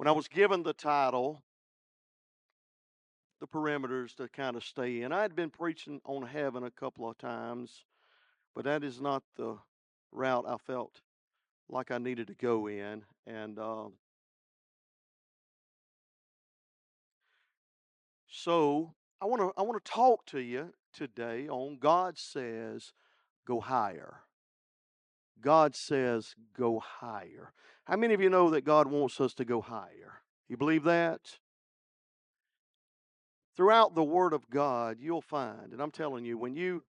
When I was given the title, the perimeters to kind of stay in, I had been preaching on heaven a couple of times, but that is not the route I felt like I needed to go in. And um, so I want to I want to talk to you today on God says go higher. God says go higher. How many of you know that God wants us to go higher? You believe that? Throughout the Word of God, you'll find, and I'm telling you, when you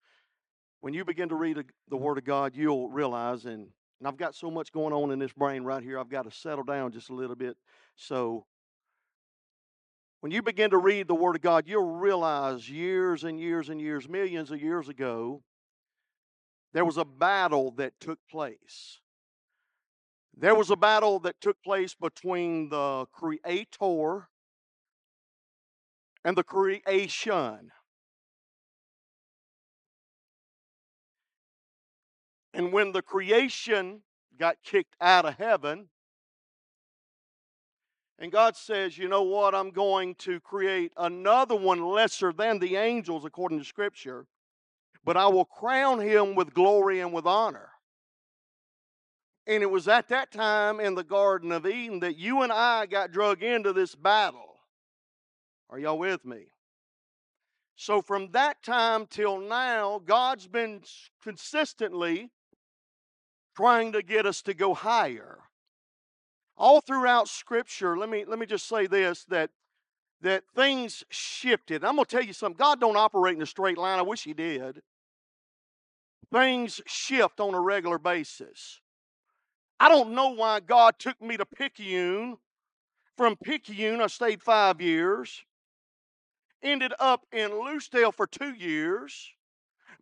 when you begin to read the mm-hmm. Word of God, you'll realize, and, and I've got so much going on in this brain right here, I've got to settle down just a little bit. So when you begin to read the Word of God, you'll realize years and years and years, millions of years ago, there mm. was a battle that took place. There was a battle that took place between the Creator and the creation. And when the creation got kicked out of heaven, and God says, you know what? I'm going to create another one lesser than the angels, according to Scripture, but I will crown him with glory and with honor. And it was at that time in the Garden of Eden that you and I got drug into this battle. Are y'all with me? So from that time till now, God's been consistently trying to get us to go higher. All throughout scripture let me let me just say this that that things shifted. I'm going to tell you something god don't operate in a straight line. I wish he did. Things shift on a regular basis i don't know why god took me to picayune. From picayune i stayed five years. Ended up in lucedale for two years.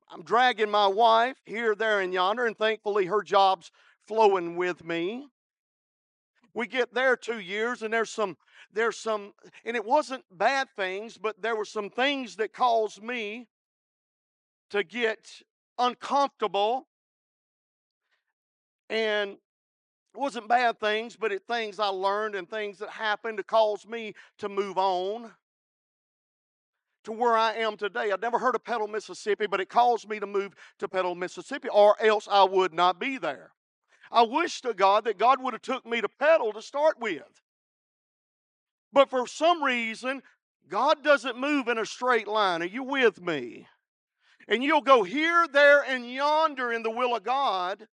I'm dragging my wife here there and yonder and thankfully her job's flowing with me. We get there two years and there's some there's some and it wasn't bad things but there were some things that caused me to get uncomfortable. And it wasn't bad things but it things i learned and things that happened to cause me to move on to where I am today. I'd never heard of Petal, Mississippi, but it caused me to move to Petal, Mississippi, or else I would not be there. I wish to God that God would have took me to Petal to start with. But for some reason, God doesn't move in a straight line. Are you with me? And you'll go here, there, and yonder in the will of God.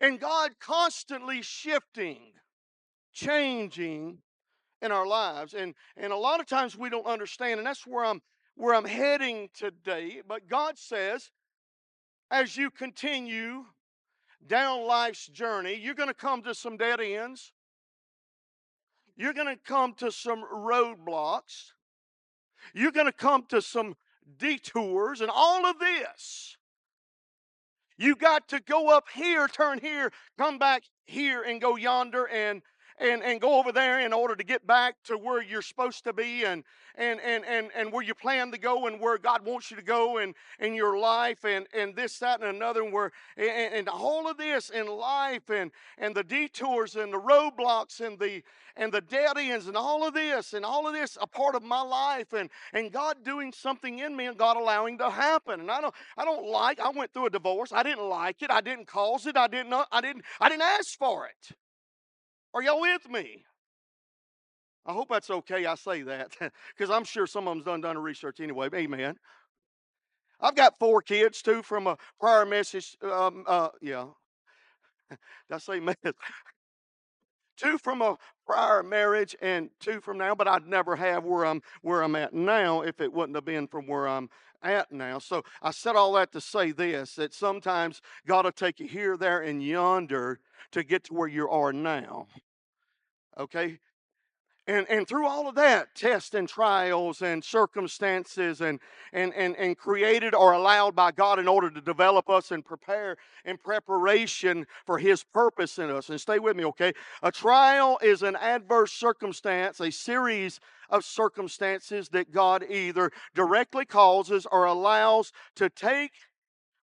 And God constantly shifting, changing in our lives. And, and a lot of times we don't understand, and that's where I'm where I'm heading today. But God says, as you continue down life's journey, you're going to come to some dead ends. You're going to come to some roadblocks. You're going to come to some detours and all of this. You got to go up here, turn here, come back here, and go yonder and and, and go over there in order to get back to where you're supposed to be and, and, and, and, and where you plan to go and where God wants you to go and in your life and, and this, that, and another. And, where, and, and all of this in life and, and the detours and the roadblocks and the, and the dead ends and all of this and all of this a part of my life and, and God doing something in me and God allowing to happen. And I don't, I don't like, I went through a divorce. I didn't like it. I didn't cause it. I didn't, I didn't, I didn't ask for it. Are y'all with me? I hope that's okay. I say that because I'm sure some of them's done done research anyway. Amen. I've got four kids, two from a prior message. Um, uh, yeah, did I say man? two from a prior marriage and two from now, but I'd never have where I'm where I'm at now if it wouldn't have been from where I'm at now. So I said all that to say this: that sometimes God will take you here, there, and yonder to get to where you are now. Okay? And, and through all of that, tests and trials and circumstances and, and, and, and created or allowed by God in order to develop us and prepare in preparation for His purpose in us. And stay with me, okay? A trial is an adverse circumstance, a series of circumstances that God either directly causes or allows to take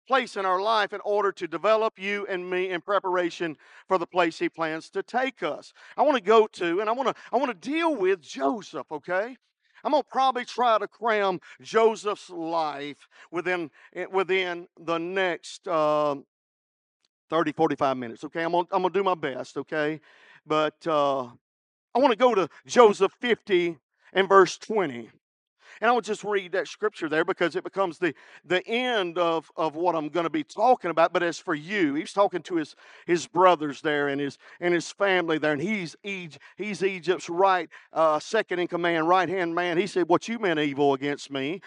place in our life in order to develop you and me in preparation for the place he plans to take us. I want to go to and I want to I want to deal with Joseph, okay? I'm going to probably try to cram Joseph's life within eh, within the next uh, 30 45 minutes, okay? I'm going I'm going to do my best, okay? But uh, I want to go to Joseph 50 and verse 20. And I would just read that scripture there because it becomes the, the end of, of what I'm going to be talking about. But as for you, he's talking to his, his brothers there and his, and his family there. And he's, he's Egypt's right, uh, second in command, right hand man. He said, What you meant evil against me,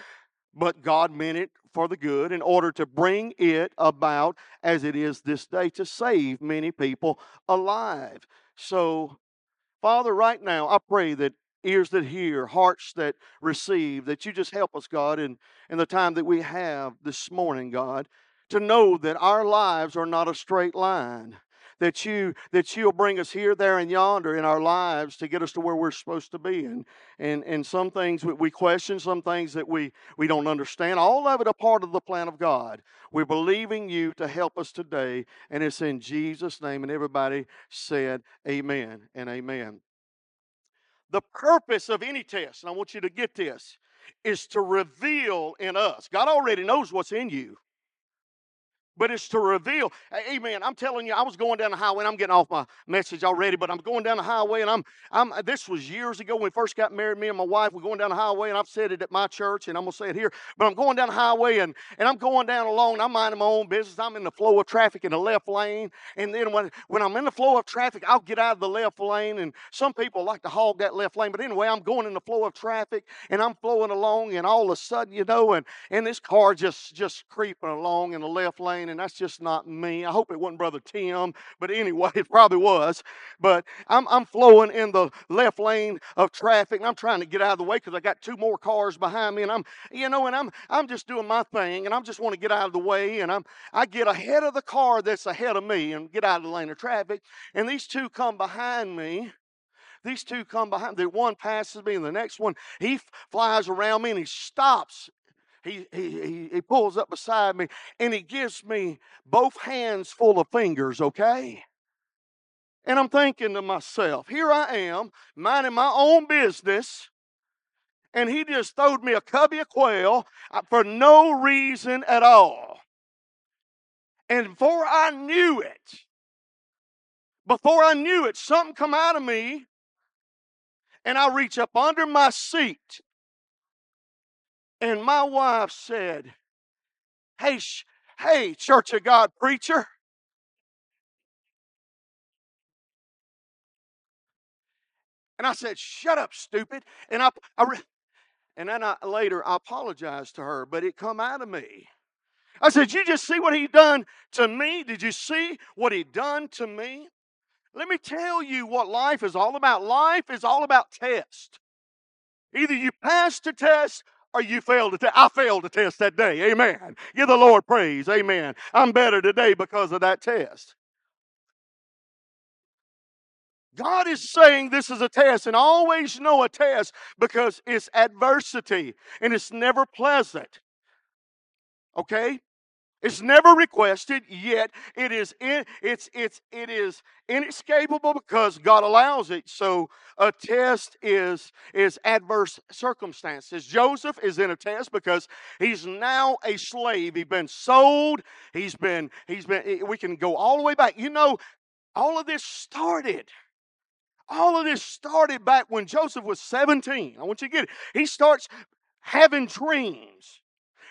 but God meant it for the good in order to bring it about as it is this day to save many people alive. So, Father, right now, I pray that ears that hear, hearts that receive, that you just help us, God, in, in the time that we have this morning, God, to know that our lives are not a straight line. That you that you'll bring us here, there, and yonder in our lives to get us to where we're supposed to be. And and and some things we question, some things that we we don't understand. All of it a part of the plan of God. We're believing you to help us today, and it's in Jesus' name. And everybody said, Amen and Amen. The purpose of any test, and I want you to get this, is to reveal in us. God already knows what's in you but it's to reveal. Amen. I'm telling you, I was going down the highway, and I'm getting off my message already, but I'm going down the highway, and I'm, I'm. Uh, this was years ago when we first got married. Me and my wife were going down the highway, and I've said it at my church, and I'm gonna say it here. But I'm going down the highway, and and I'm going down alone. I'm minding my own business. I'm in the flow of traffic in the left lane, and then when when I'm in the flow of traffic, I'll get out of the left lane. And some people like to hog that left lane, but anyway, I'm going in the flow of traffic, and I'm flowing along, and all of a sudden, you know, and and this car just just creeping along in the left lane and that's just not me. I hope it wasn't Brother Tim, but anyway, it probably was. But I'm, I'm flowing in the left lane of traffic, and I'm trying to get out of the way because I got two more cars behind me, and I'm, you know, and I'm, I'm just doing my thing, and I just want to get out of the way, and I'm, I get ahead of the car that's ahead of me and get out of the lane of traffic, and these two come behind me. These two come behind. The one passes me, and the next one he flies around me, and he stops he, he, he pulls up beside me and he gives me both hands full of fingers, okay? And I'm thinking to myself, here I am, minding my own business, and he just throwed me a cubby of quail uh, for no reason at all. And before I knew it, before I knew it, something come out of me, and I reach up under my seat and my wife said, Hey, sh- hey, Church of God preacher. And I said, Shut up, stupid. And I, I re- and then I, later I apologized to her, but it come out of me. I said, You just see what he done to me? Did you see what he done to me? Let me tell you what life is all about. Life is all about test. Either you pass the test or you failed to test. I failed the test that day. Amen. Give the Lord praise. Amen. I'm better today because of that test. God is saying this is a test, and always know a test because it's adversity and it's never pleasant. Okay? It's never requested, yet it is in, it's it's it is inescapable because God allows it. So a test is is adverse circumstances. Joseph is in a test because he's now a slave. He's been sold. He's been he's been. Eh, we can go all the way back. You know, all of this started. All of this started back when Joseph was 17. I want you to get it. He starts having dreams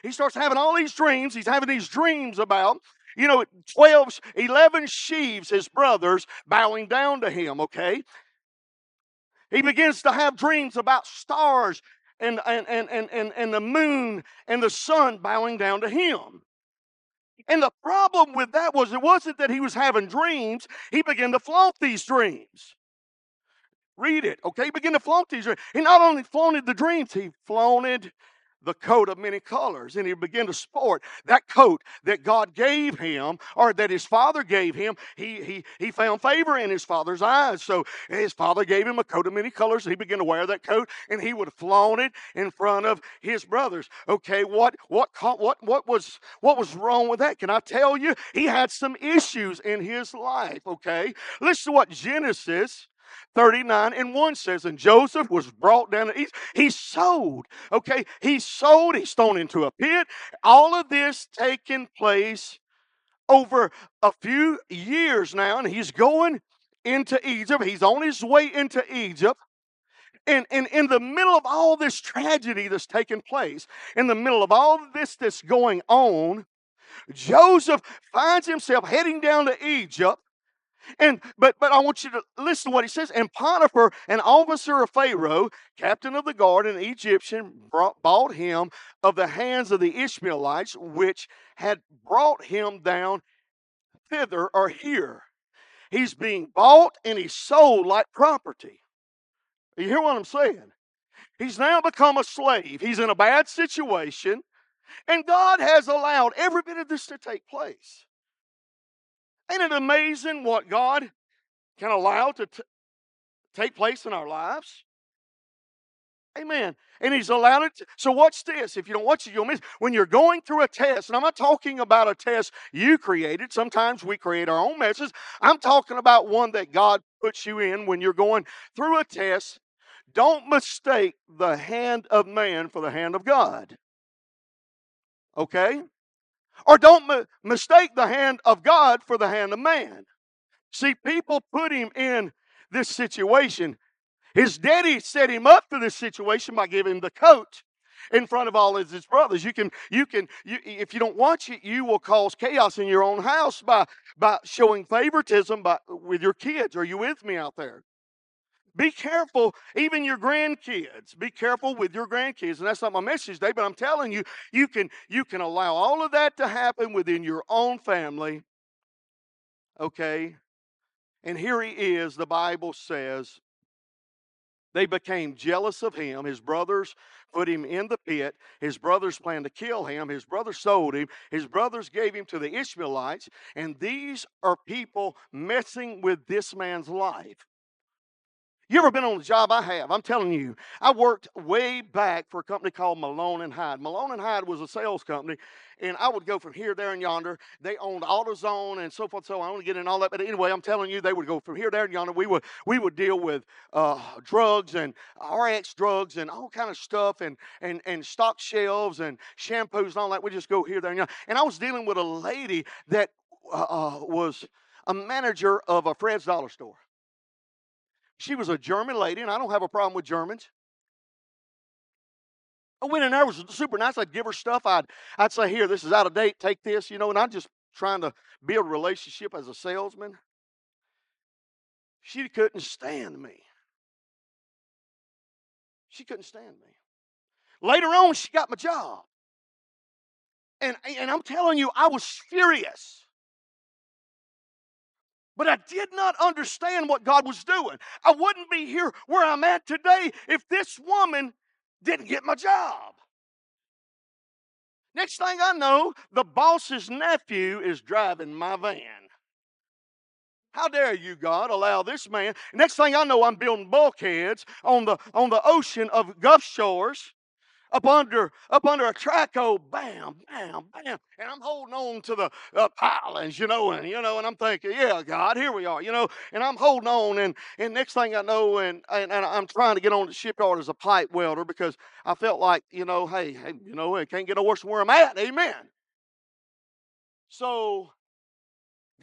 he starts having all these dreams. He's having these dreams about, you know, 12, 11 sheaves, his brothers, bowing down to him, okay? He begins to have dreams about stars and, and, and, and, and, and the moon and the sun bowing down to him. And the problem with that was it wasn't that he was having dreams, he began to flaunt these dreams. Read it, okay? He began to flaunt these dreams. He not only flaunted the dreams, he flaunted the coat of many colors and he began to sport that coat that God gave him or that his father gave him. He, he, he found favor in his father's eyes. So his father gave him a coat of many colors. and He began to wear that coat and he would flaunt it in front of his brothers. Okay, what, what, what, what, was, what was wrong with that? Can I tell you? He had some issues in his life. Okay, listen to what Genesis 39 and 1 says, And Joseph was brought down to. He sold. Okay. He sold. He's thrown into a pit. All of this taking place over a few years now. And he's going into Egypt. He's on his way into Egypt. And, and in the middle of all this tragedy that's taking place, in the middle of all this that's going on, Joseph finds himself heading down to Egypt and but but I want you to listen to what he says. And Potiphar, an officer of Pharaoh, captain of the guard, an Egyptian, brought, bought him of the hands of the Ishmaelites, which had brought him down thither or here. He's being bought and he's sold like property. You hear what I'm saying? He's now become a slave. He's in a bad situation, and God has allowed every bit of this to take place. Ain't it amazing what God can allow to t- take place in our lives? Amen. And He's allowed it. To, so, watch this. If you don't watch it, you'll miss. When you're going through a test, and I'm not talking about a test you created, sometimes we create our own messes. I'm talking about one that God puts you in when you're going through a test. Don't mistake the hand of man for the hand of God. Okay? Or don't m- mistake the hand of God for the hand of man. See, people put him in this situation. His daddy set him up for this situation by giving him the coat in front of all his brothers. You can, you can, you, if you don't watch it, you will cause chaos in your own house by by showing favoritism by, with your kids. Are you with me out there? Be careful, even your grandkids. Be careful with your grandkids. And that's not my message today, but I'm telling you, you can, you can allow all of that to happen within your own family. Okay? And here he is, the Bible says, they became jealous of him. His brothers put him in the pit. His brothers planned to kill him. His brothers sold him. His brothers gave him to the Ishmaelites. And these are people messing with this man's life. You ever been on a job I have? I'm telling you, I worked way back for a company called Malone and Hyde. Malone and Hyde was a sales company, and I would go from here, there, and yonder. They owned AutoZone and so forth. So I don't get in all that, but anyway, I'm telling you, they would go from here, there, and yonder. We would we would deal with uh, drugs and RX drugs and all kind of stuff, and and and stock shelves and shampoos and all that. We just go here, there, and yonder. And I was dealing with a lady that uh, uh was a manager of a Fred's Dollar Store. She was a German lady, and I don't have a problem with Germans. I went in there, was super nice. I'd give her stuff. I'd, I'd say, Here, this is out of date. Take this, you know, and I'm just trying to build a relationship as a salesman. She couldn't stand me. She couldn't stand me. Later on, she got my job. And, and I'm telling you, I was furious. But I did not understand what God was doing. I wouldn't be here where I'm at today if this woman didn't get my job. Next thing I know, the boss's nephew is driving my van. How dare you, God, allow this man? Next thing I know, I'm building bulkheads on the on the ocean of Gulf shores up under up under a traco, bam, bam, bam, and I'm holding on to the uh, pilings, you know, and you know, and I'm thinking, yeah, God, here we are, you know, and I'm holding on, and and next thing I know, and and, and I'm trying to get on the shipyard as a pipe welder because I felt like, you know, hey, hey, you know, it can't get no worse than where I'm at, amen. So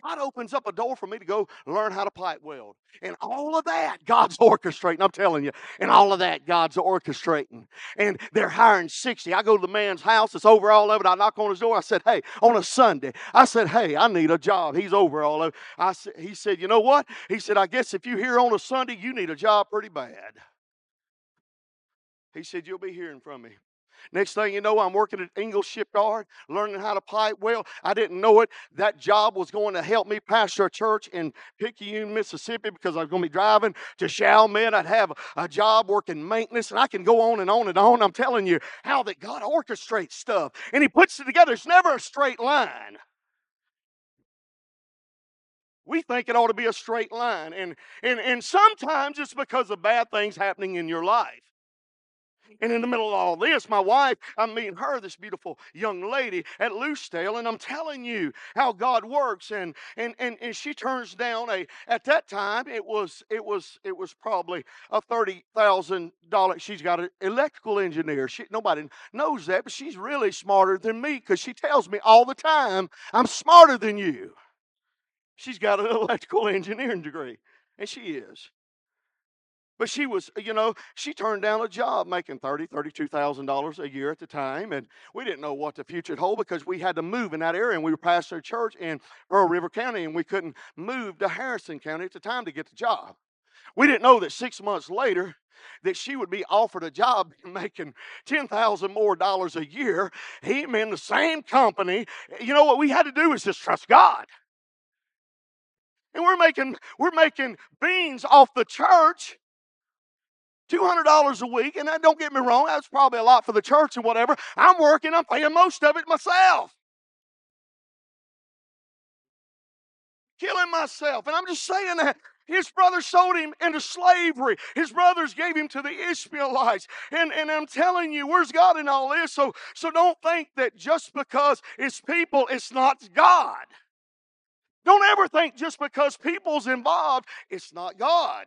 God opens up a door for me to go learn how to pipe weld. And all of that, God's orchestrating. I'm telling you. And all of that, God's orchestrating. And they're hiring 60. I go to the man's house. It's over all of it. I knock on his door. I said, hey, on a Sunday. I said, hey, I need a job. He's over all of it. I he said, you know what? He said, I guess if you're here on a Sunday, you need a job pretty bad. He said, you'll be hearing from me. Next thing you know, I'm working at Ingalls Shipyard, learning how to pipe well. I didn't know it. That job was going to help me pastor a church in Picayune, Mississippi, because I was going to be driving to Chalmette. I'd have a job working maintenance, and I can go on and on and on. I'm telling you how that God orchestrates stuff, and He puts it together. It's never a straight line. We think it ought to be a straight line. And, and, and sometimes it's because of bad things happening in your life. And in the middle of all this, my wife, I'm meeting her, this beautiful young lady at Lucedale, and I'm telling you how God works. And and and, and she turns down a at that time it was it was it was probably a thirty thousand dollar. She's got an electrical engineer. She nobody knows that, but she's really smarter than me because she tells me all the time, I'm smarter than you. She's got an electrical engineering degree, and she is. But she was, uh, you know, she turned down a job making thirty, thirty-two thousand dollars a year at the time, and we didn't know what the future would hold because we had to move in that area, and we were pastoring a church in Pearl River County, and we couldn't move to Harrison County at the time to get the job. We didn't know that six months later that she would be offered a job making ten thousand more dollars a year. He in the same company. You know what we had to do is just trust God. And we're making we're making beans off the church. $200 a week, and don't get me wrong, that's probably a lot for the church and whatever. I'm working, I'm paying most of it myself. Killing myself. And I'm just saying that his brothers sold him into slavery. His brothers gave him to the Ishmaelites. And, and I'm telling you, where's God in all this? So, so don't think that just because it's people, it's not God. Don't ever think just because people's involved, it's not God.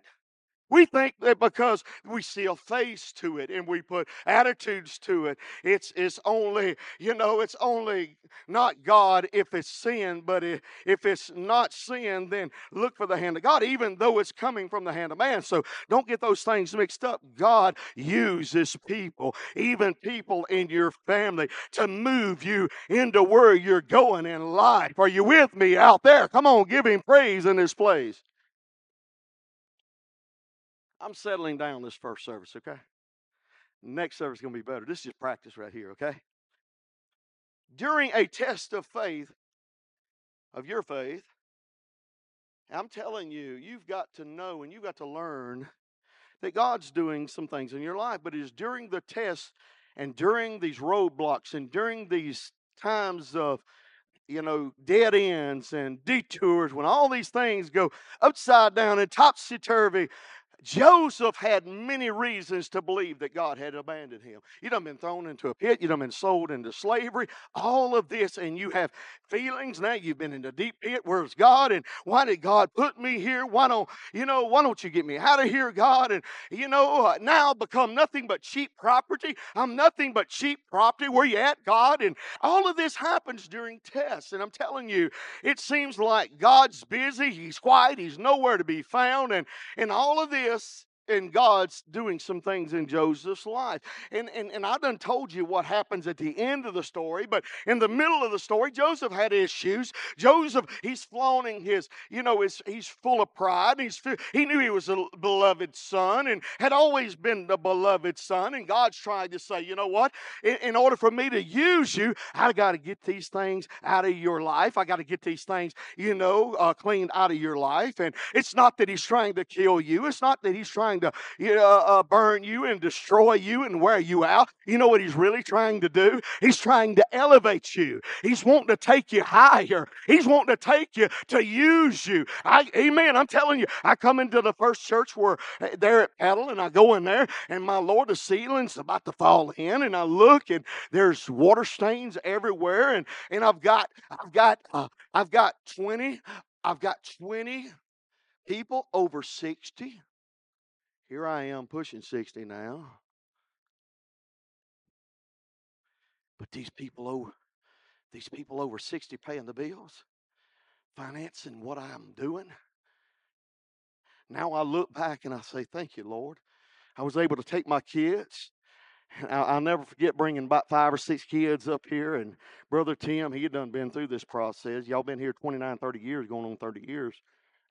We think that because we see a face to it and we put attitudes to it, it's, it's only, you know, it's only not God if it's sin, but if, if it's not sin, then look for the hand of God, even though it's coming from the hand of man. So don't get those things mixed up. God uses people, even people in your family, to move you into where you're going in life. Are you with me out there? Come on, give him praise in this place. I'm settling down this first service, okay? Next service is going to be better. This is just practice right here, okay? During a test of faith, of your faith, I'm telling you, you've got to know and you've got to learn that God's doing some things in your life, but it is during the test and during these roadblocks and during these times of you know, dead ends and detours, when all these things go upside down and topsy turvy, Joseph had many reasons to believe that God had abandoned him. You done been thrown into a pit, you done been sold into slavery, all of this, and you have feelings. Now you've been in the deep pit. Where's God? And why did God put me here? Why don't you know? Why don't you get me out of here, God? And you know, uh, now become nothing but cheap property. I'm nothing but cheap property. Where you at, God? And all of this happens during tests. And I'm telling you, it seems like God's busy. He's quiet. He's nowhere to be found. And and all of this this and God's doing some things in Joseph's life. And, and, and I done told you what happens at the end of the story, but in the middle of the story, Joseph had issues. Joseph, he's flaunting his, you know, his, he's full of pride. He's, he knew he was a beloved son and had always been the beloved son. And God's trying to say, you know what? In, in order for me to use you, I got to get these things out of your life. I got to get these things, you know, uh, cleaned out of your life. And it's not that he's trying to kill you. It's not that he's trying trying to you know, uh, burn you and destroy you and wear you out. You know what he's really trying to do? He's trying to elevate you. He's wanting to take you higher. He's wanting to take you to use you. I, amen. I'm telling you, I come into the first church where they're at Petal, and I go in there, and my Lord, the ceiling's about to fall in, and I look, and there's water stains everywhere, and and I've got I've got uh, I've got twenty I've got twenty people over sixty here I am pushing 60 now. But these people over these people over 60 paying the bills, financing what I'm doing. Now I look back and I say, Thank you, Lord. I was able to take my kids. I'll never forget bringing about five or six kids up here. And Brother Tim, he had done been through this process. Y'all been here 29, 30 years, going on 30 years.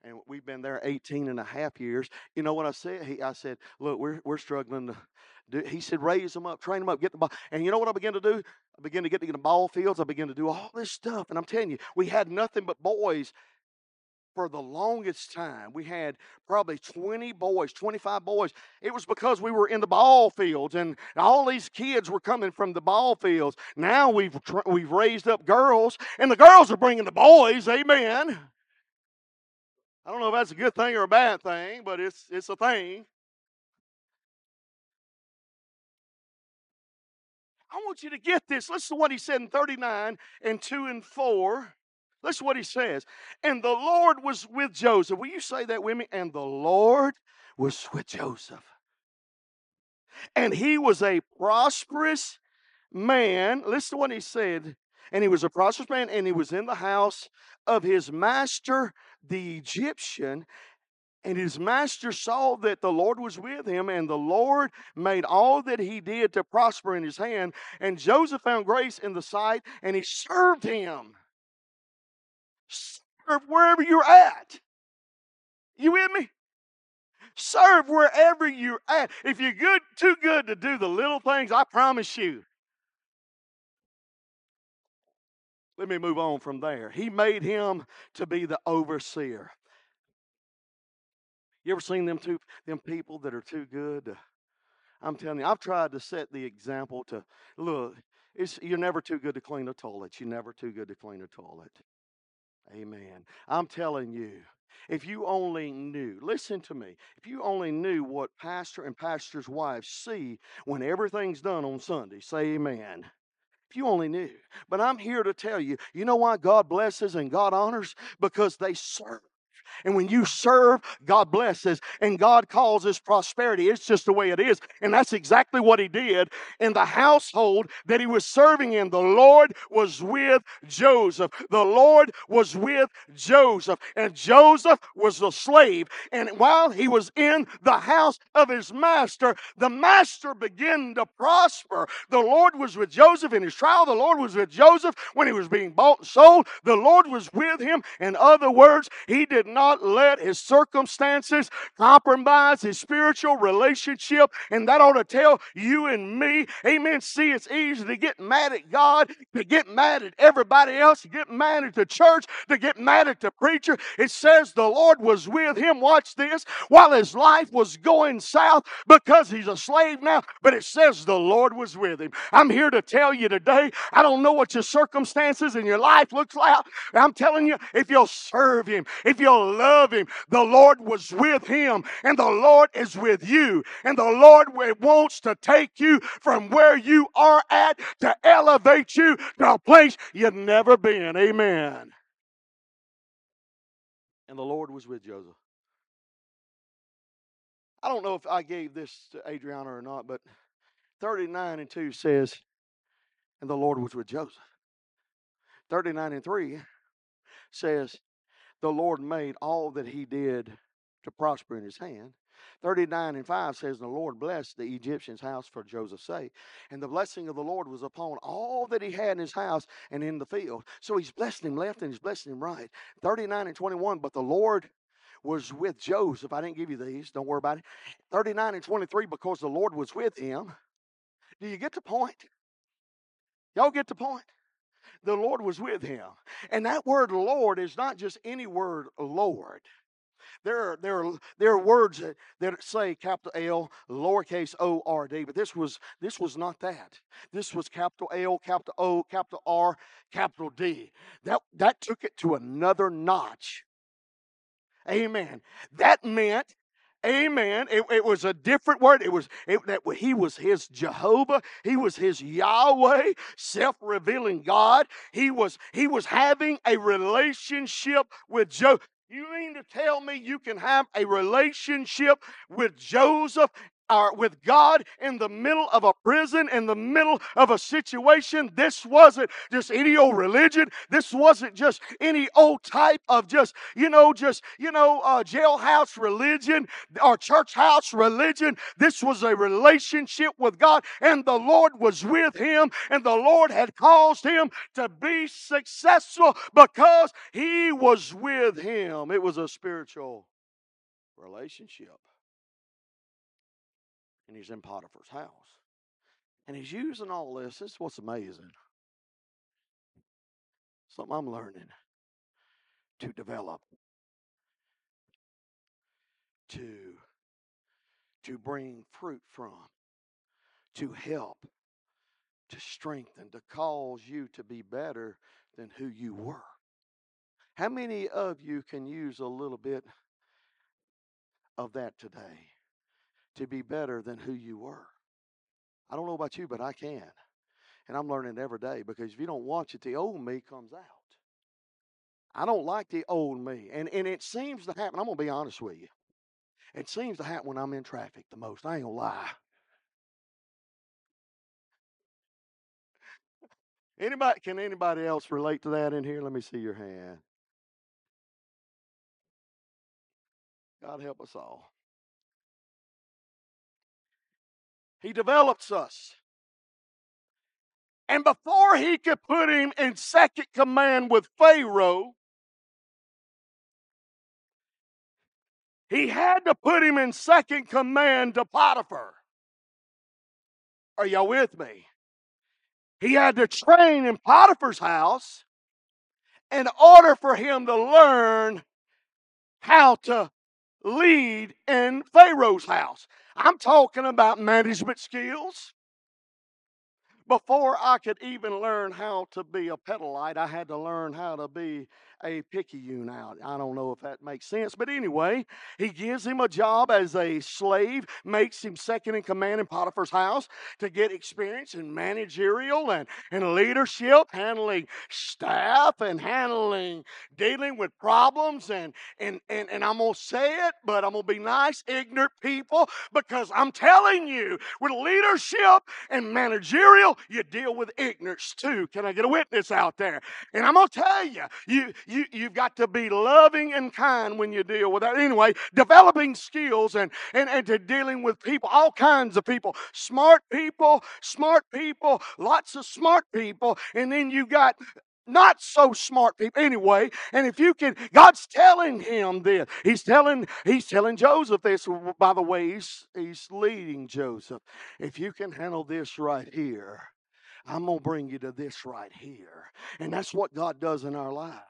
And we've been there 18 and a half years. You know what I said? He, I said, look, we're, we're struggling to do, he said, raise them up, train them up, get the ball. And you know what I began to do? I began to get to the ball fields. I began to do all this stuff. And I'm telling you, we had nothing but boys for the longest time. We had probably 20 boys, 25 boys. It was because we were in the ball fields and all these kids were coming from the ball fields. Now we've we've raised up girls and the girls are bringing the boys. Amen. I don't know if that's a good thing or a bad thing, but it's it's a thing. I want you to get this. Listen to what he said in 39 and 2 and 4. Listen to what he says. And the Lord was with Joseph. Will you say that with me? And the Lord was with Joseph. And he was a prosperous man. Listen to what he said. And he was a prosperous man, and he was in the house of his master, the Egyptian. And his master saw that the Lord was with him, and the Lord made all that he did to prosper in his hand. And Joseph found grace in the sight, and he served him. Serve wherever you're at. You with me? Serve wherever you're at. If you're good, too good to do the little things, I promise you. Let me move on from there. He made him to be the overseer. You ever seen them two them people that are too good? I'm telling you, I've tried to set the example to look. You're never too good to clean a toilet. You're never too good to clean a toilet. Amen. I'm telling you, if you only knew, listen to me, if you only knew what pastor and pastor's wives see when everything's done on Sunday, say amen. If you only knew. But I'm here to tell you, you know why God blesses and God honors? Because they serve. And when you serve, God blesses and God causes prosperity. It's just the way it is. And that's exactly what he did in the household that he was serving in. The Lord was with Joseph. The Lord was with Joseph. And Joseph was a slave. And while he was in the house of his master, the master began to prosper. The Lord was with Joseph in his trial. The Lord was with Joseph when he was being bought and sold. The Lord was with him. In other words, he did not not let his circumstances compromise his spiritual relationship. And that ought to tell you and me, amen. See, it's easy to get mad at God, to get mad at everybody else, to get mad at the church, to get mad at the preacher. It says the Lord was with him, watch this, while his life was going south because he's a slave now, but it says the Lord was with him. I'm here to tell you today, I don't know what your circumstances in your life looks like. I'm telling you, if you'll serve him, if you'll love him. The Lord was with him, and the Lord is with you. And the Lord wants to take you from where you are at to elevate you to a place you've never been. Amen. And the Lord was with Joseph. I don't know if I gave this to Adriana or not, but 39 and 2 says, and the Lord was with Joseph. 39 and 3 says, the Lord made all that he did to prosper in his hand. 39 and 5 says, The Lord blessed the Egyptian's house for Joseph's sake. And the blessing of the Lord was upon all that he had in his house and in the field. So he's blessing him left and he's blessing him right. 39 and 21, but the Lord was with Joseph. I didn't give you these, don't worry about it. 39 and 23, because the Lord was with him. Do you get the point? Y'all get the point? The Lord was with him. And that word Lord is not just any word Lord. There are, there are, there are words that, that say capital L, lowercase o r d, but this was, this was not that. This was capital L, capital O, capital R, capital D. That, that took it to another notch. Amen. That meant Amen. It, it, was a different word. It was it, that he was his Jehovah. He was his Yahweh, self-revealing God. He was he was having a relationship with Joe. You mean to tell me you can have a relationship with Joseph our, with God in the middle of a prison, in the middle of a situation. This wasn't just any old religion. This wasn't just any old type of just, you know, just, you know, uh, jailhouse religion or church house religion. This was a relationship with God, and the Lord was with him, and the Lord had caused him to be successful because he was with him. It was a spiritual relationship and he's in Potiphar's house. And he's using all this. This is what's amazing. Something I'm learning to develop, to, to bring fruit from, to help, to strengthen, to cause you to be better than who you were. How many of you can use a little bit of that today? To be better than who you were. I don't know about you, but I can. And I'm learning every day because if you don't watch it, the old me comes out. I don't like the old me. And, and it seems to happen, I'm going to be honest with you. It seems to happen when I'm in traffic the most. I ain't going to lie. Anybody, can anybody else relate to that in here? Let me see your hand. God help us all. He develops us. And before he could put him in second command with Pharaoh, he had to put him in second command to Potiphar. Are y'all with me? He had to train in Potiphar's house in order for him to learn how to lead in Pharaoh's house. I'm talking about management skills. Before I could even learn how to be a Petalite, I had to learn how to be a picayune out. I don't know if that makes sense, but anyway, he gives him a job as a slave, makes him second in command in Potiphar's house to get experience in managerial and, and leadership, handling staff and handling, dealing with problems. And, and, and, and I'm going to say it, but I'm going to be nice, ignorant people, because I'm telling you, with leadership and managerial, you deal with ignorance too. Can I get a witness out there? And I'm going to tell you, you, you, you've got to be loving and kind when you deal with that. Anyway, developing skills and, and, and to dealing with people, all kinds of people, smart people, smart people, lots of smart people, and then you got not so smart people. Anyway and if you can god's telling him this. He's telling he's telling joseph this. By the way he's, he's leading joseph. If you can handle this right here I'm going to bring you to this right here. And that's what God does in our lives.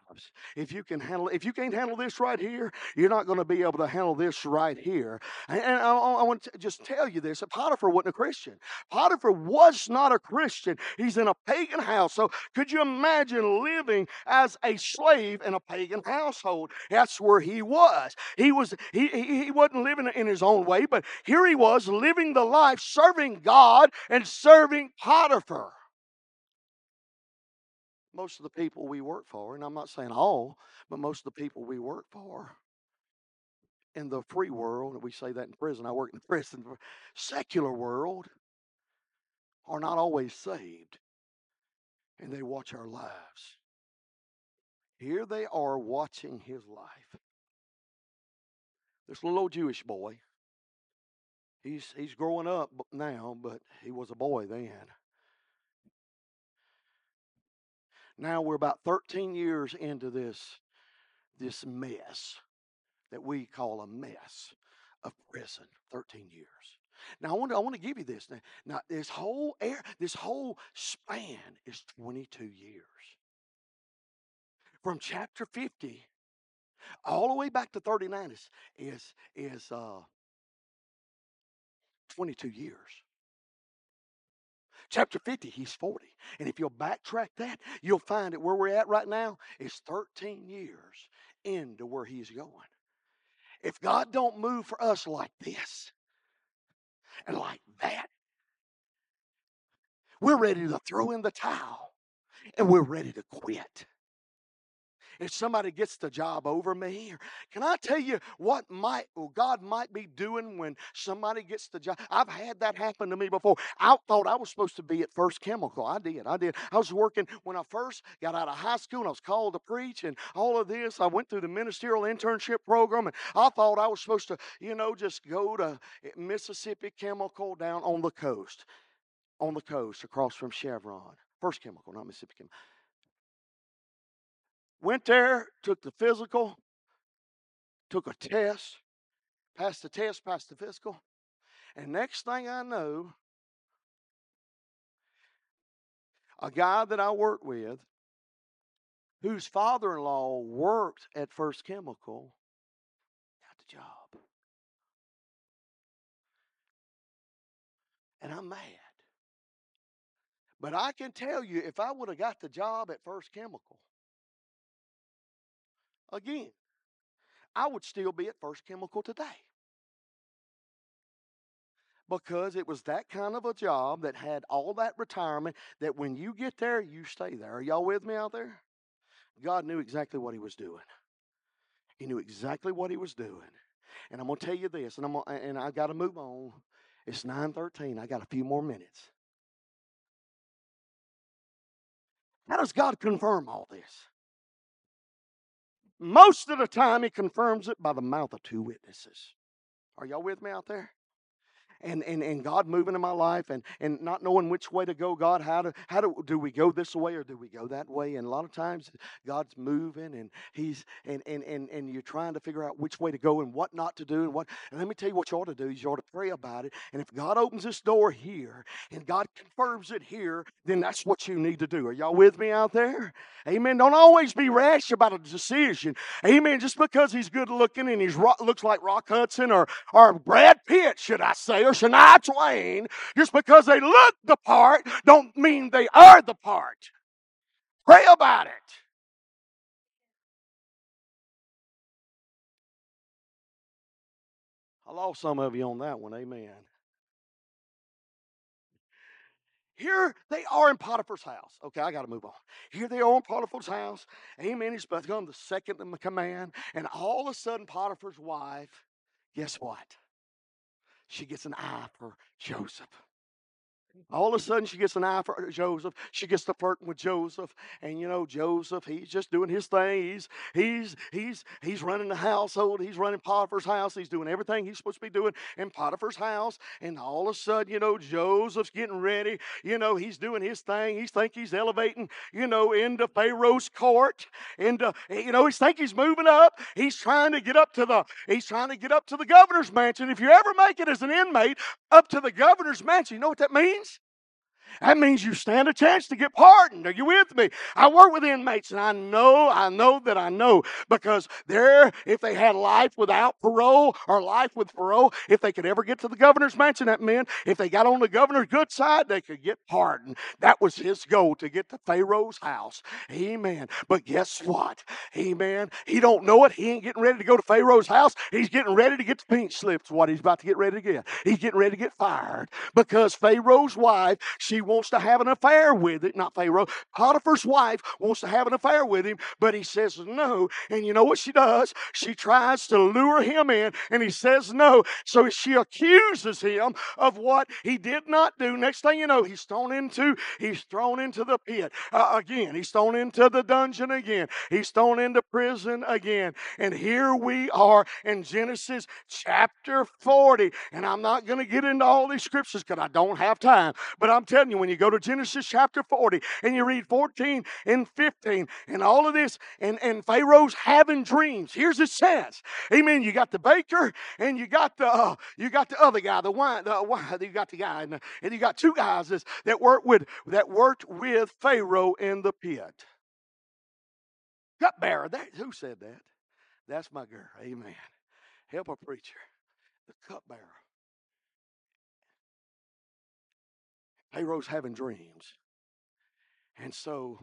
If you can handle if you can't handle this right here, you're not going to be able to handle this right here. And, and I, I, want to just tell you this, Potiphar wasn't a Christian. Potiphar was not a Christian. He's in a pagan house. So could you imagine living as a slave in a pagan household? That's where he was. He was he, he, he wasn't living in his own way, but here he was living the life serving God and serving Potiphar most of the people we work for, and I'm not saying all, but most of the people we work for in the free world, and we say that in prison, I work in the prison, secular world, are not always saved. And they watch our lives. Here they are watching his life. This little old Jewish boy, he's, he's growing up now, but he was a boy then. Now we're about 13 years into this, this mess that we call a mess of prison. 13 years. Now I want to, I want to give you this. Now, now this whole air, this whole span is 22 years. From chapter 50 all the way back to 39 is is is uh 22 years. Chapter 50, he's 40. And if you'll backtrack that, you'll find that where we're at right now is 13 years into where he's going. If God don't move for us like this and like that, we're ready to throw in the towel and we're ready to quit. If somebody gets the job over me. Can I tell you what might well, God might be doing when somebody gets the job? I've had that happen to me before. I thought I was supposed to be at First Chemical. I did. I did. I was working when I first got out of high school and I was called to preach and all of this. I went through the ministerial internship program and I thought I was supposed to, you know, just go to eh, Mississippi Chemical down on the coast. On the coast across from Chevron. First Chemical, not Mississippi Chemical. Went there, took the physical, took a test, passed the test, passed the physical. And next thing I know, a guy that I worked with, whose father in law worked at First Chemical, got the job. And I'm mad. But I can tell you, if I would have got the job at First Chemical, again, I would still be at First Chemical today. Because it was that kind of a job that had all that retirement that when you get there, you stay there. Are y'all with me out there? God knew exactly what He was doing. He knew exactly what He was doing. And I'm going to tell you this, and, I'm gonna, and I got to move on. It's 9:13. I got a few more minutes. How does God confirm all this? Most of the time, He confirms it by the mouth of two witnesses. Are y'all with me out there? And, and, and God moving in my life and, and not knowing which way to go. God, how do how do do we go this way or do we go that way? And a lot of times God's moving and He's and and and, and you're trying to figure out which way to go and what not to do and what and let me tell you what you ought to do is you ought to pray about it. And if God opens this door here and God confirms it here, then that's what you need to do. Are y'all with me out there? Amen. Don't always be rash about a decision. Amen. Just because he's good looking and he looks like Rock Hudson or, or Brad Pitt, should I say, or Shania Twain, just because they look the part, don't mean they are the part. Pray about it. I lost some of you on that one. Amen. Here they are in Potiphar's house. Okay, I got to move on. Here they are in Potiphar's house. Amen. He's become the second command. And all of a sudden, Potiphar's wife, guess what? She gets an eye for Joseph. All of a sudden, she gets an eye for Joseph. She gets to flirting with Joseph, and you know Joseph. He's just doing his thing. He's he's he's he's running the household. He's running Potiphar's house. He's doing everything he's supposed to be doing in Potiphar's house. And all of a sudden, you know Joseph's getting ready. You know he's doing his thing. He's think he's elevating. You know into Pharaoh's court. Into you know he's think he's moving up. He's trying to get up to the he's trying to get up to the governor's mansion. If you ever make it as an inmate up to the governor's mansion, you know what that means? That means you stand a chance to get pardoned. Are you with me? I work with inmates and I know, I know that I know because there, if they had life without parole or life with parole, if they could ever get to the governor's mansion, that meant if they got on the governor's good side, they could get pardoned. That was his goal to get to Pharaoh's house. Amen. But guess what? Amen. He don't know it. He ain't getting ready to go to Pharaoh's house. He's getting ready to get the pink slips, what he's about to get ready to get. He's getting ready to get fired because Pharaoh's wife, she wants to have an affair with it, not Pharaoh. Potiphar's wife wants to have an affair with him, but he says no. And you know what she does? She tries to lure him in, and he says no. So she accuses him of what he did not do. Next thing you know, he's thrown into he's thrown into the pit uh, again. He's thrown into the dungeon again. He's thrown into prison again. And here we are in Genesis chapter 40. And I'm not going to get into all these scriptures because I don't have time. But I'm telling you you when you go to Genesis chapter 40 and you read 14 and 15 and all of this, and, and Pharaoh's having dreams. Here's it says, Amen. You got the baker and you got the uh, you got the other guy, the wine, the wine, you got the guy, and, and you got two guys that worked with that worked with Pharaoh in the pit. Cupbearer, that who said that? That's my girl. Amen. Help a preacher. The cupbearer. Pharaoh's having dreams. And so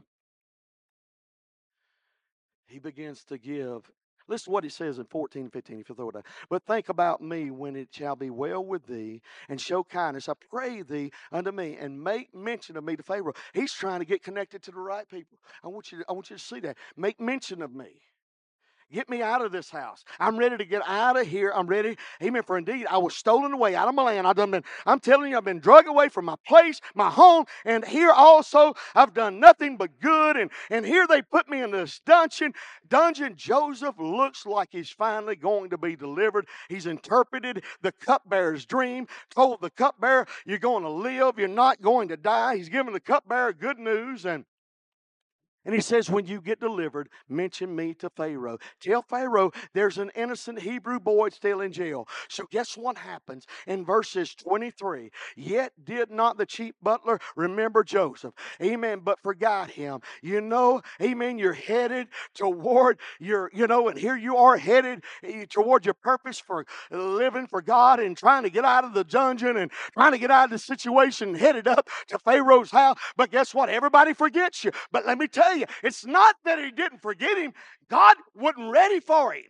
he begins to give Listen to what he says in 14 15, if you throw it down. But think about me when it shall be well with thee, and show kindness. I pray thee unto me, and make mention of me to Pharaoh. He's trying to get connected to the right people. I want you to, I want you to see that. Make mention of me. Get me out of this house. I'm ready to get out of here. I'm ready. Amen. For indeed, I was stolen away out of my land. I've done been, I'm telling you, I've been drug away from my place, my home, and here also I've done nothing but good. And, and here they put me in this dungeon. Dungeon. Joseph looks like he's finally going to be delivered. He's interpreted the cupbearer's dream, told the cupbearer, You're going to live, you're not going to die. He's given the cupbearer good news. And and he says, When you get delivered, mention me to Pharaoh. Tell Pharaoh there's an innocent Hebrew boy still in jail. So, guess what happens in verses 23? Yet did not the chief butler remember Joseph. Amen. But forgot him. You know, amen. You're headed toward your, you know, and here you are headed eh, toward your purpose for living for God and trying to get out of the dungeon and trying to get out of the situation, headed up to Pharaoh's house. But guess what? Everybody forgets you. But let me tell tell you, it's not that he didn't forget him, God wasn't ready for him.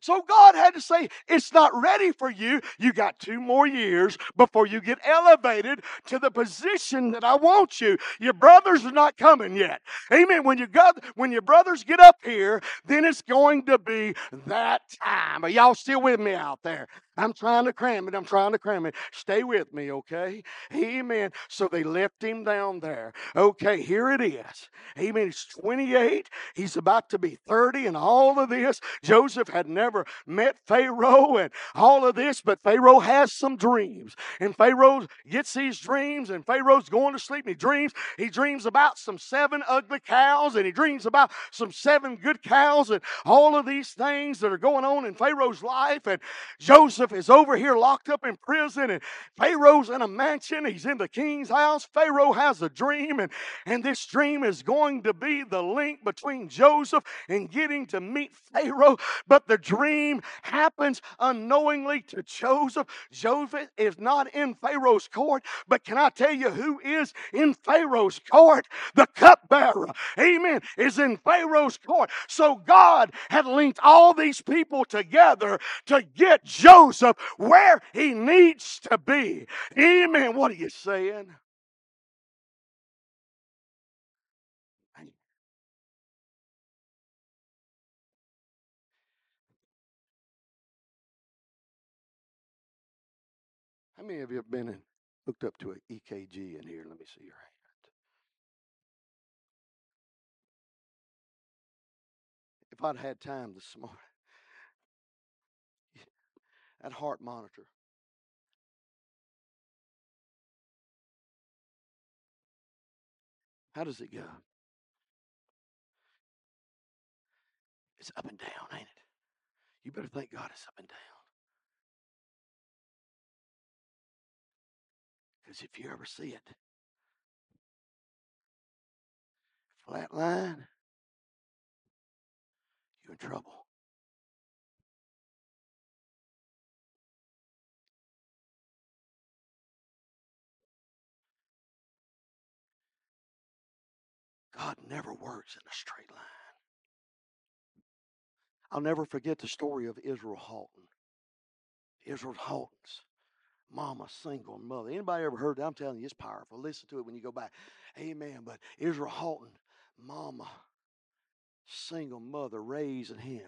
So God had to say, It's not ready for you. You got two more years before you get elevated to the position that I want you. Your brothers are not coming yet. Amen. When you got when your brothers get up here, then it's going to be that time. Are y'all still with me out there? I'm trying to cram it. I'm trying to cram it. Stay with me, okay? Amen. So they left him down there. Okay, here it is. Amen. He's 28. He's about to be 30, and all of this. Joseph had never met Pharaoh and all of this, but Pharaoh has some dreams. And Pharaoh gets these dreams, and Pharaoh's going to sleep. and he dreams. He dreams about some seven ugly cows, and he dreams about some seven good cows, and all of these things that are going on in Pharaoh's life. And Joseph Joseph is over here locked up in prison, and Pharaoh's in a mansion. He's in the king's house. Pharaoh has a dream, and, and this dream is going to be the link between Joseph and getting to meet Pharaoh. But the dream happens unknowingly to Joseph. Joseph is not in Pharaoh's court, but can I tell you who is in Pharaoh's court? The cupbearer, amen, is in Pharaoh's court. So God had linked all these people together to get Joseph Joseph where he needs to be. Amen. What are you saying? How many of you have been in, hooked up to an EKG in here? Let me see your hand. If I'd had time this morning, that heart monitor. How does it go? It's up and down, ain't it? You better thank God it's up and down. Because if you ever see it, flat line, you're in trouble. God never works in a straight line. I'll never forget the story of Israel Houghton. Israel Houghton's mama, single mother. Anybody ever heard that? I'm telling you, it's powerful. Listen to it when you go back. Amen. But Israel Houghton, mama, single mother raising him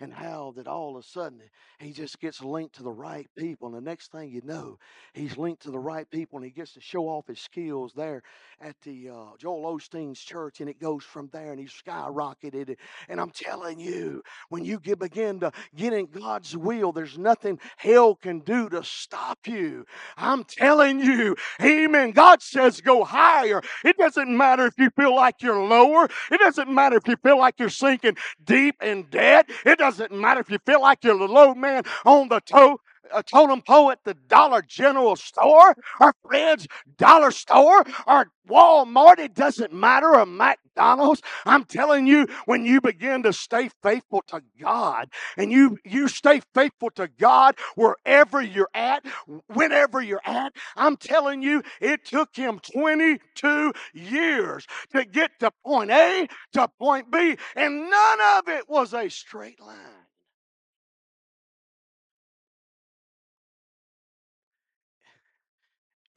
and how that all of a sudden he just gets linked to the right people and the next thing you know he's linked to the right people and he gets to show off his skills there at the uh, joel osteen's church and it goes from there and he's skyrocketed and i'm telling you when you get, begin to get in god's will there's nothing hell can do to stop you. I'm telling you amen god says go higher. It doesn't matter if you feel like you're lower. It doesn't matter if you feel like you're sinking deep in debt it doesn't matter if you feel like you're the low man on the toe a totem pole at the Dollar General store or Fred's Dollar Store or Walmart. It doesn't matter, or McDonald's. I'm telling you, when you begin to stay faithful to God and you, you stay faithful to God wherever you're at, whenever you're at, I'm telling you, it took him 22 years to get to point A to point B, and none of it was a straight line.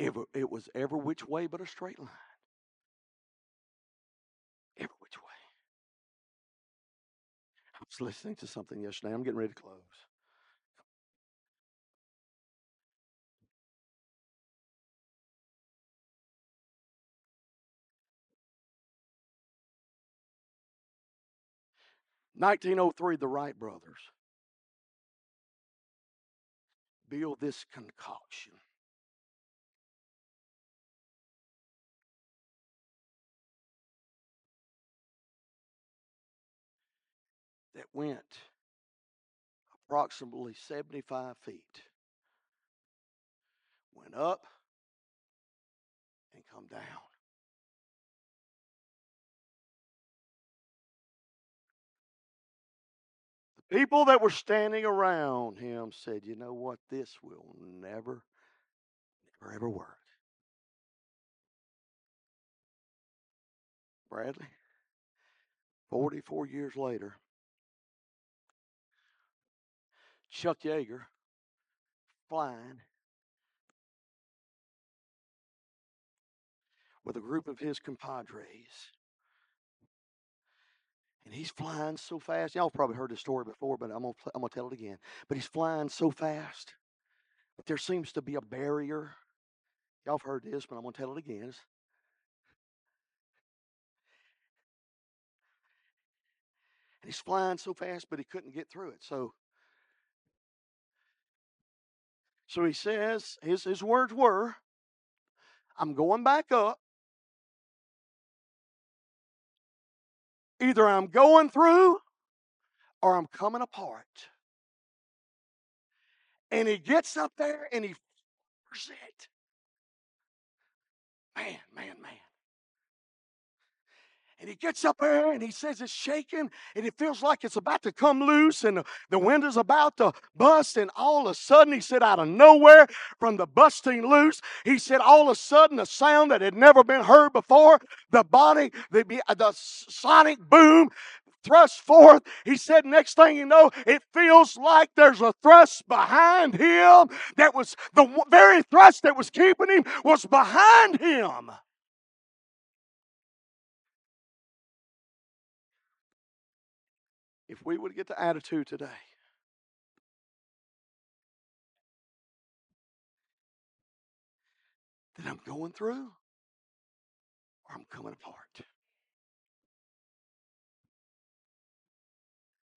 It, it was every which way but a straight line. Every which way. I was listening to something yesterday. I'm getting ready to close. Nineteen oh three, the Wright brothers build this concoction. Went approximately 75 feet, went up and come down. The people that were standing around him said, You know what? This will never, never, ever work. Bradley, 44 years later, Chuck Yeager flying with a group of his compadres. And he's flying so fast. Y'all probably heard this story before, but I'm gonna I'm gonna tell it again. But he's flying so fast, but there seems to be a barrier. Y'all have heard this, but I'm gonna tell it again. and he's flying so fast, but he couldn't get through it. So So he says, his, his words were, I'm going back up. Either I'm going through or I'm coming apart. And he gets up there and he it. Man, man, man. And he gets up there and he says it's shaking and it feels like it's about to come loose and the, wind is about to bust. And all of a sudden, he said, out of nowhere from the busting loose, he said, all of a sudden, a sound that had never been heard before, the body, the, uh, the sonic boom thrust forth. He said, next thing you know, it feels like there's a thrust behind him that was the very thrust that was keeping him was behind him. If we would get the attitude today that I'm going through or I'm coming apart.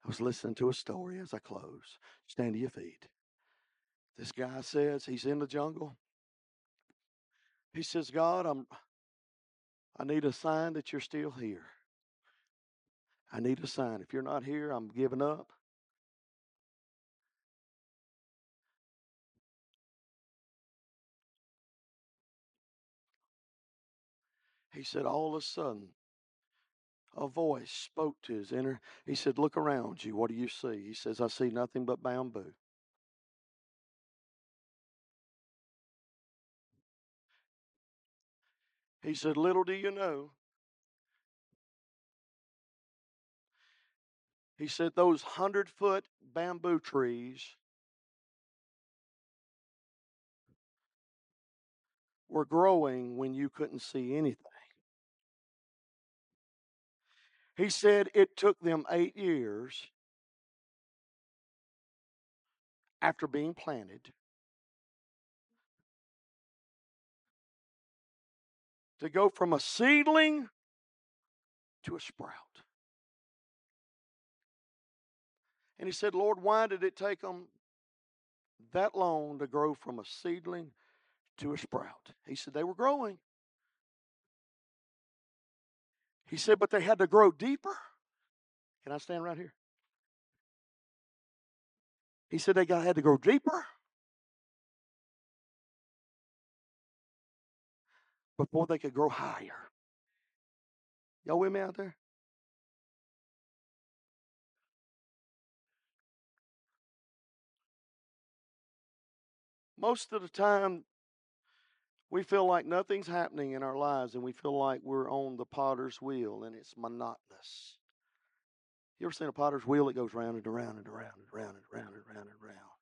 I was listening to a story as I close. Stand to your feet. This guy says he's in the jungle. He says, God, I'm I need a sign that you're still here. I need a sign. If you're not here, I'm giving up. He said, all of a sudden, a voice spoke to his inner. He said, Look around you. What do you see? He says, I see nothing but bamboo. He said, Little do you know, He said those hundred foot bamboo trees were growing when you couldn't see anything. He said it took them eight years after being planted to go from a seedling to a sprout. And he said, Lord, why did it take them that long to grow from a seedling to a sprout? He said, They were growing. He said, But they had to grow deeper. Can I stand right here? He said, They got, had to grow deeper. Before they could grow higher. Y'all with me out there? Most of the time, we feel like nothing's happening in our lives and we feel like we're on the potter's wheel and it's monotonous. You ever seen a potter's wheel that goes round and around and around and around and around and around and around?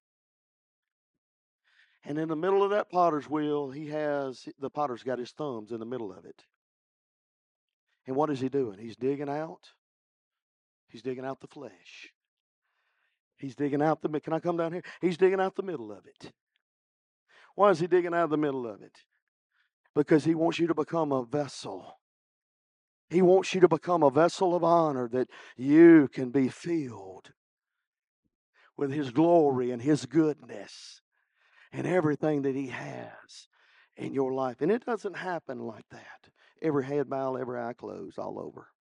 And in the middle of that potter's wheel, he has the potter's got his thumbs in the middle of it. And what is he doing? He's digging out. He's digging out the flesh. He's digging out the. Middle. Can I come down here? He's digging out the middle of it. Why is he digging out of the middle of it? Because he wants you to become a vessel. He wants you to become a vessel of honor that you can be filled with his glory and his goodness and everything that he has in your life. And it doesn't happen like that. Every head bow, every eye closed, all over.